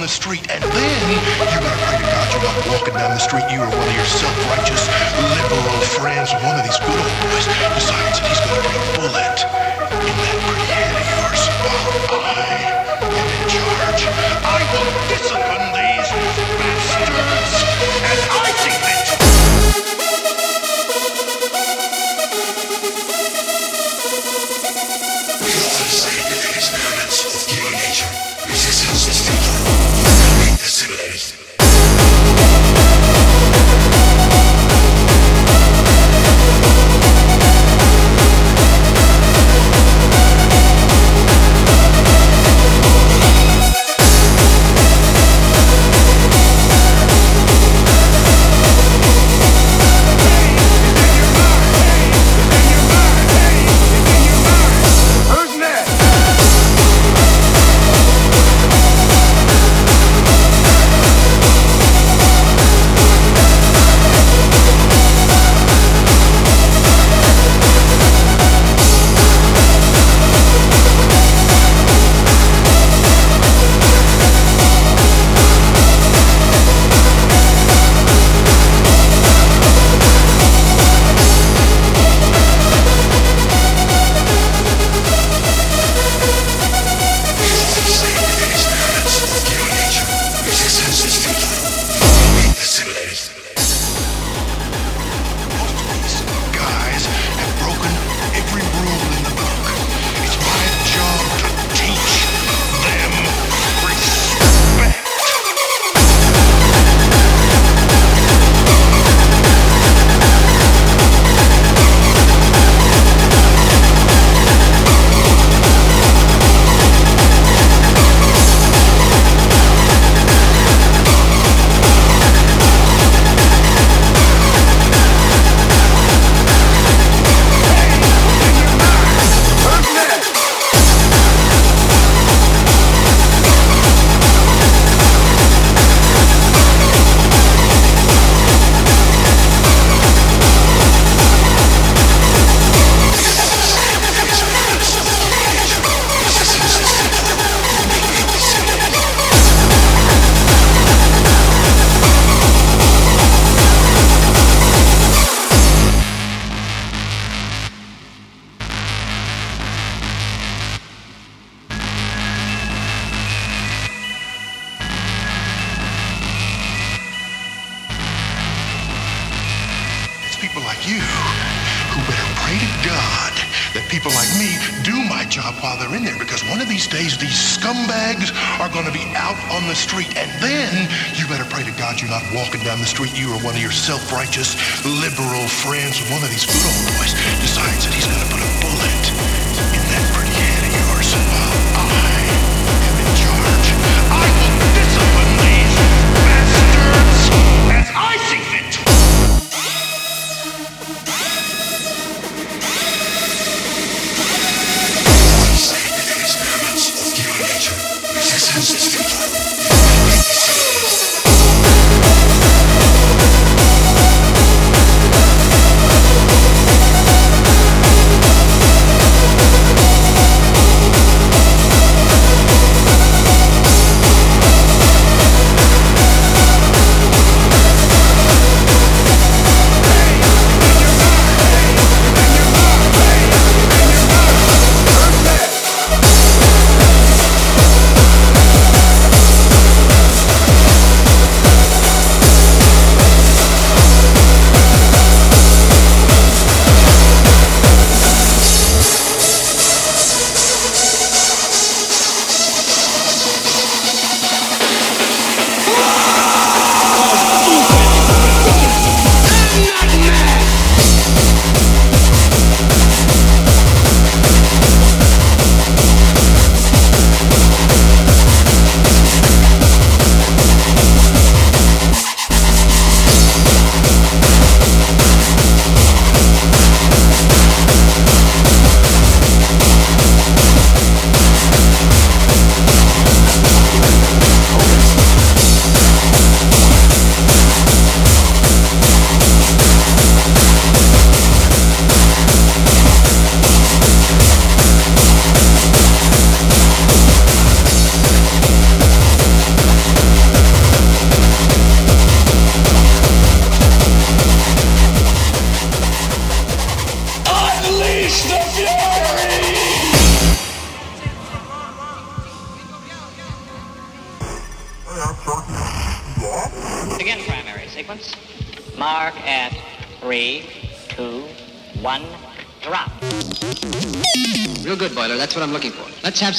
the street, and then you gotta pray to God you're not walking down the street. You are one of your self-righteous, liberal friends, one of these good old boys.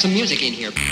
Some music in here.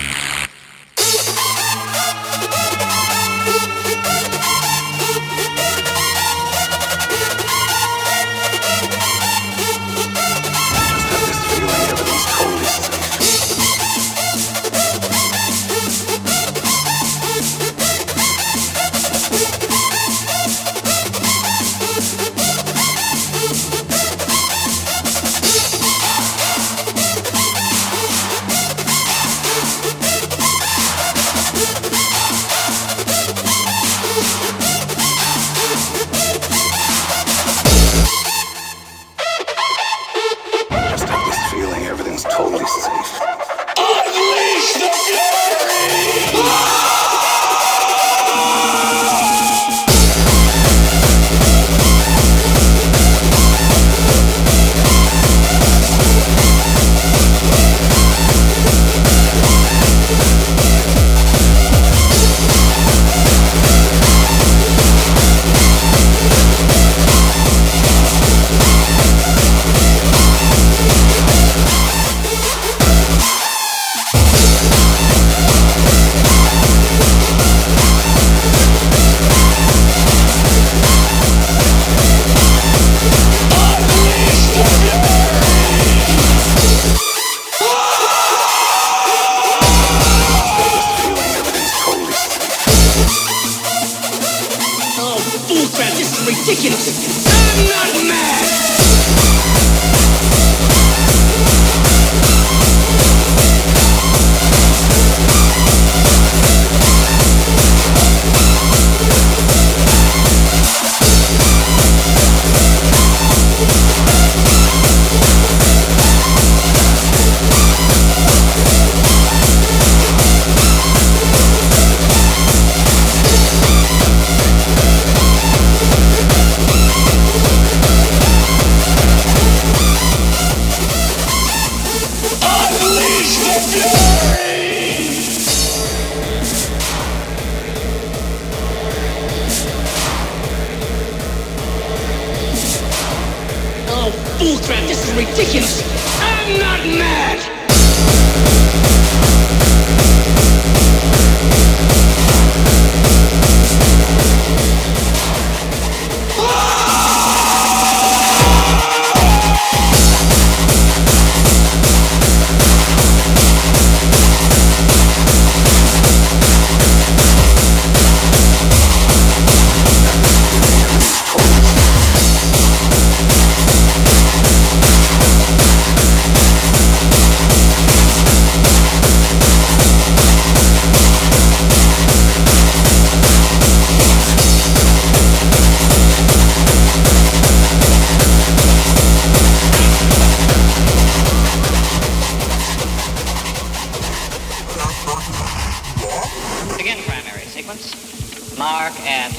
At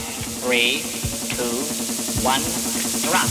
three, two, one, drop.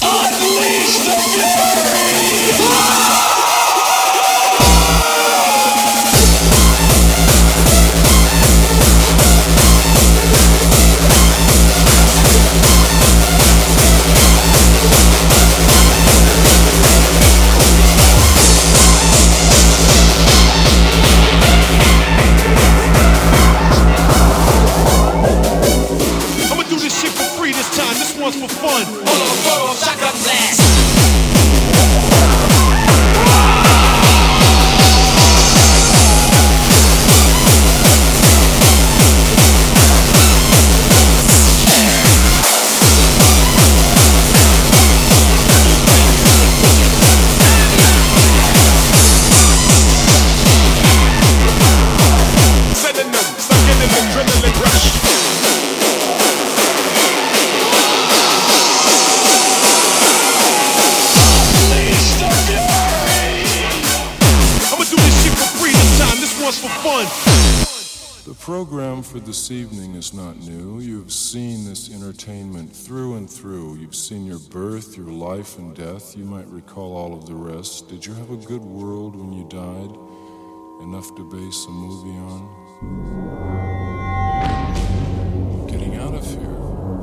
You've seen your birth, your life, and death. You might recall all of the rest. Did you have a good world when you died? Enough to base a movie on? Getting out of here.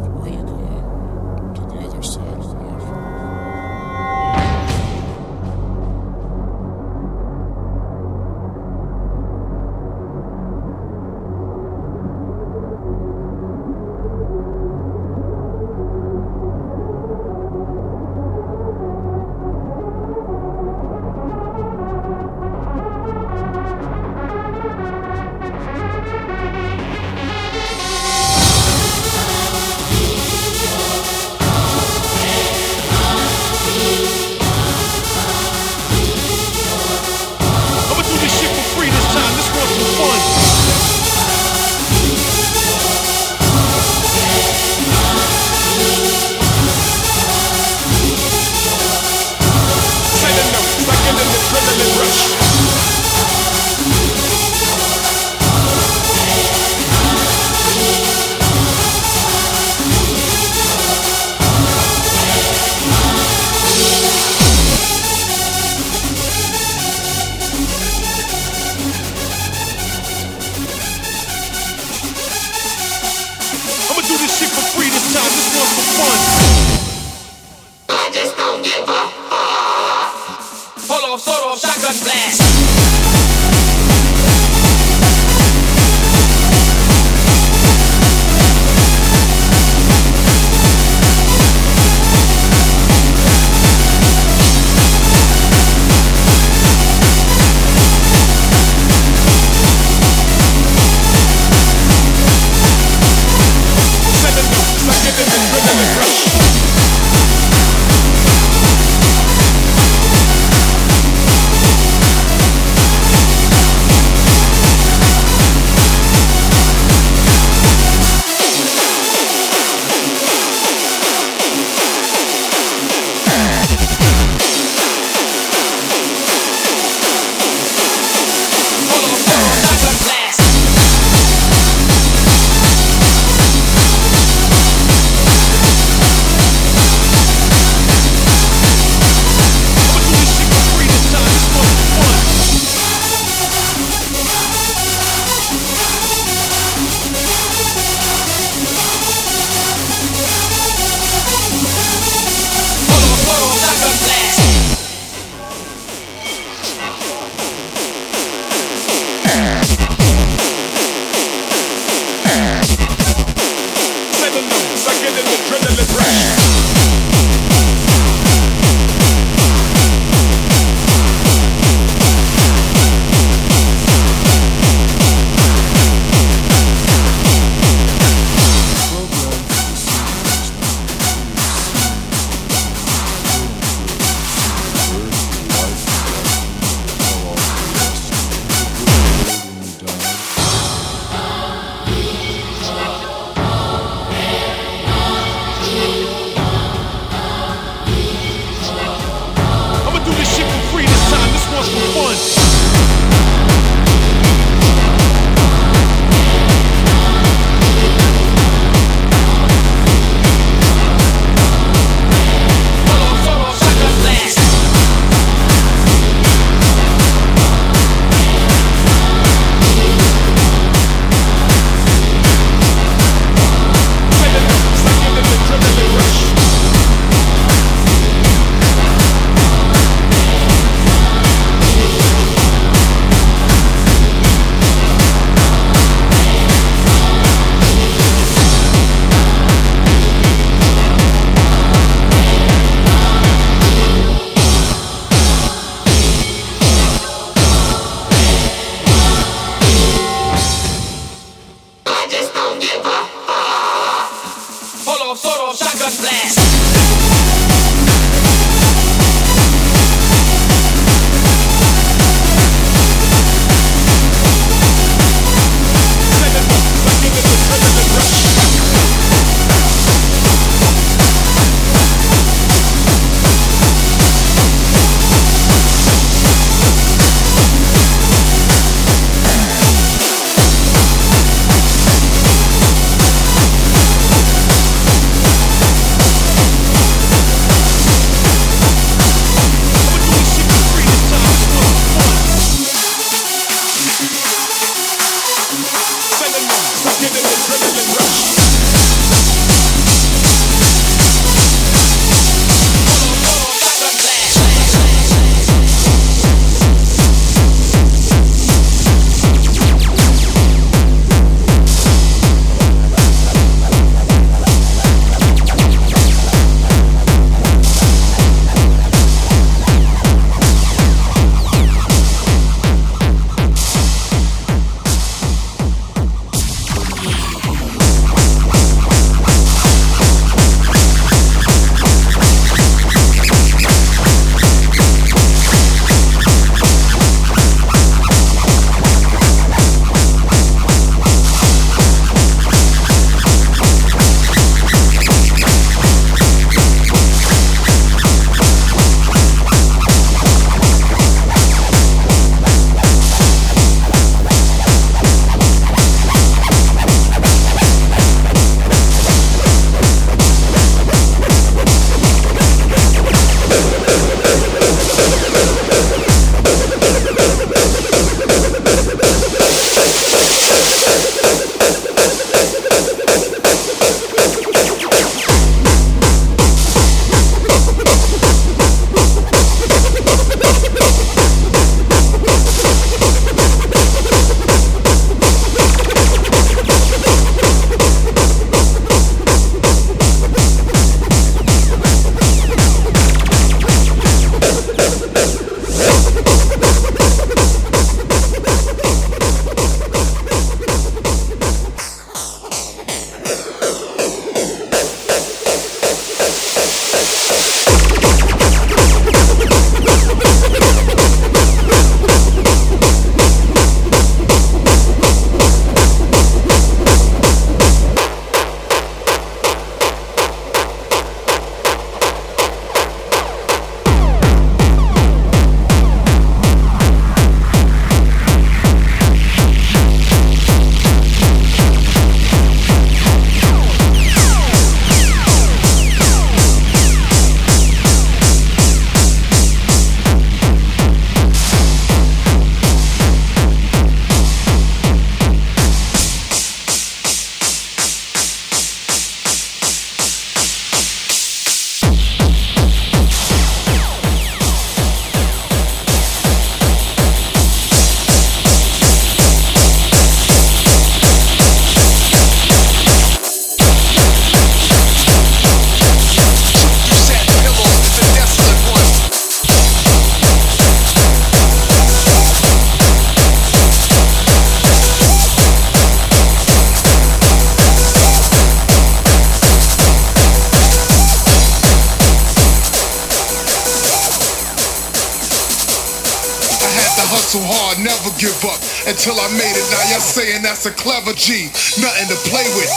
till I made it. Now y'all saying that's a clever G, nothing to play with.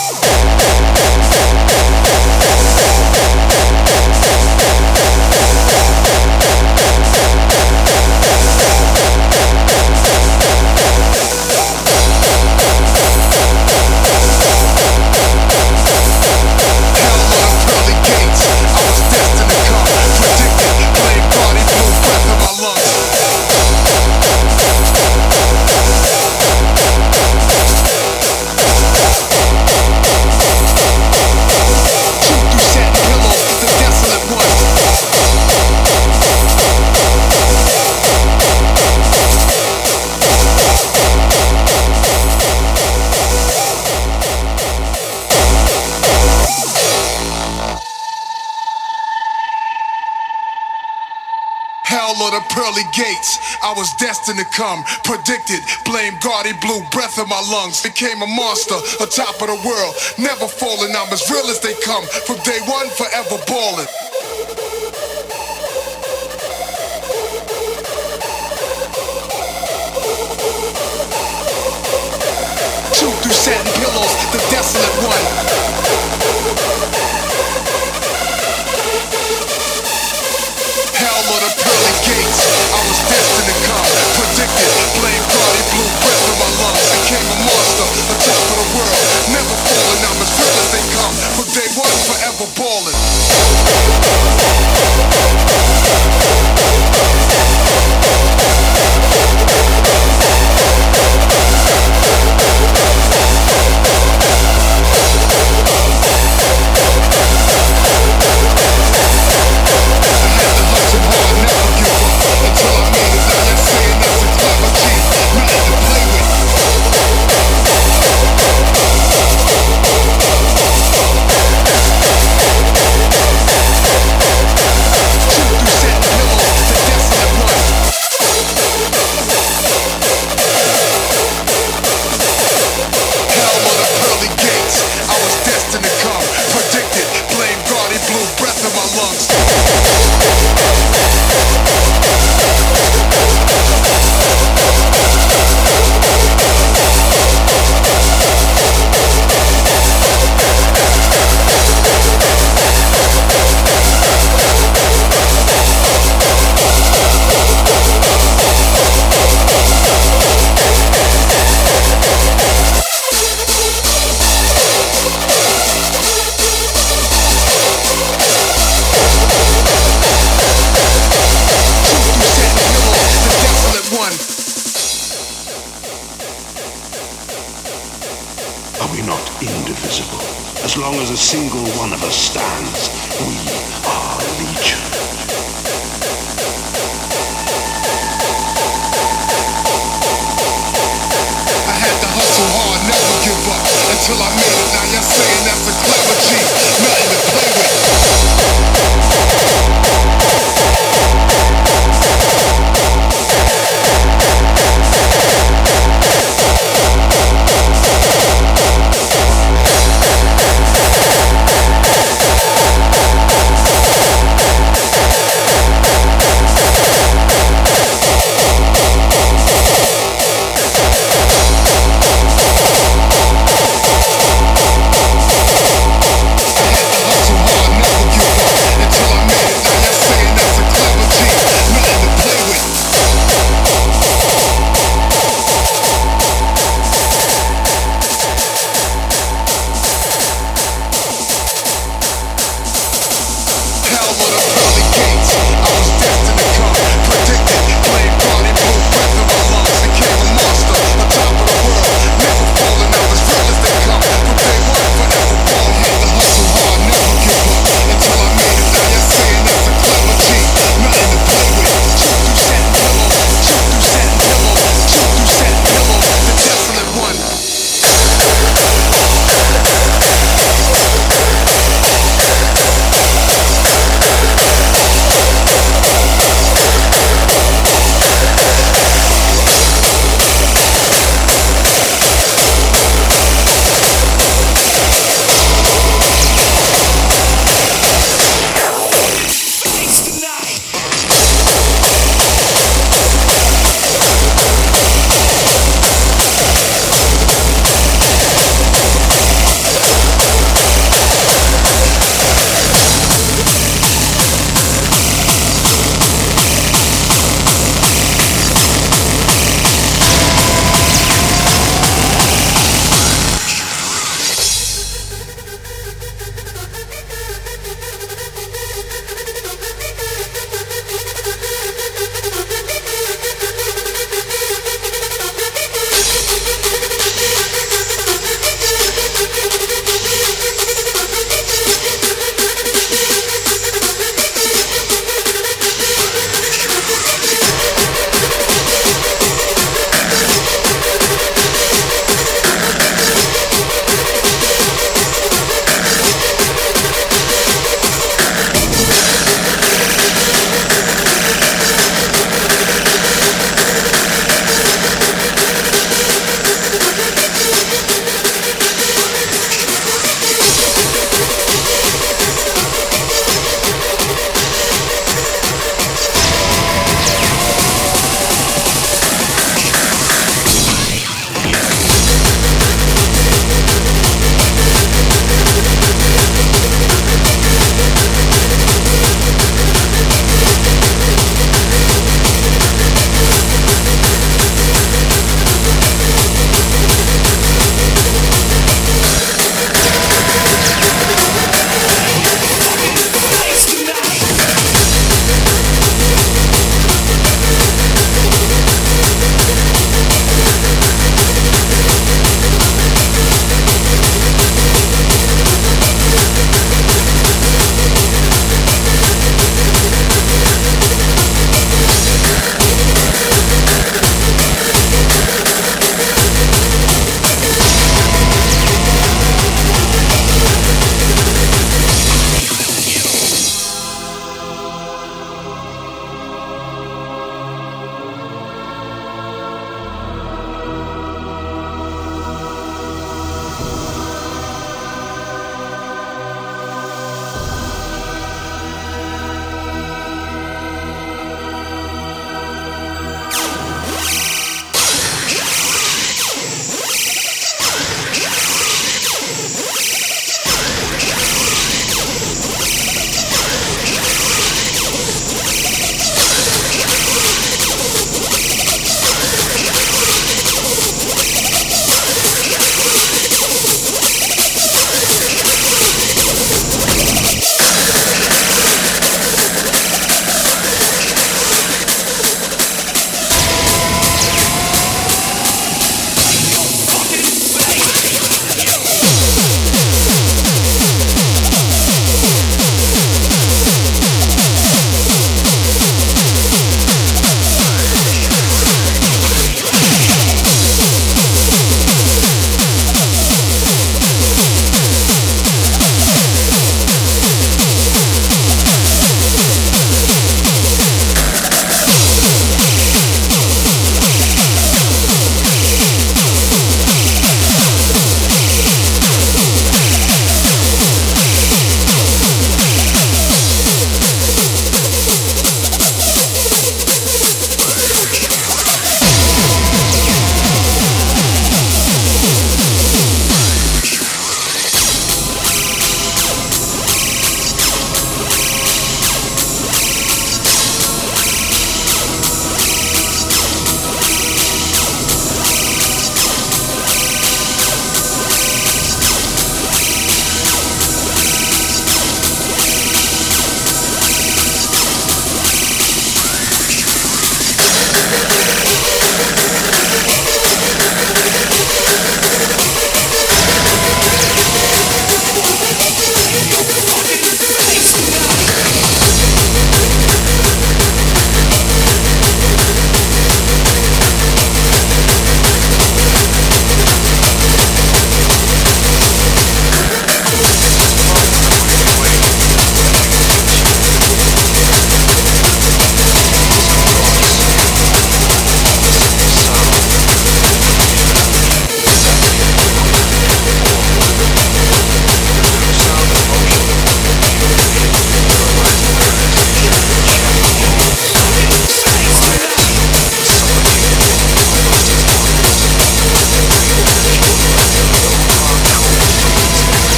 was destined to come. Predicted, blame God, he blew breath in my lungs. Became a monster, a top of the world. Never falling, I'm as real as they come. From day one, forever balling. Two through satin pillows, the desolate one. world, never falling. I'm as real as they come. From day one, forever balling.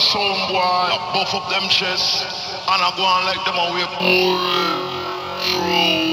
sound boy, I buff up them chests, and I go and let them away. True.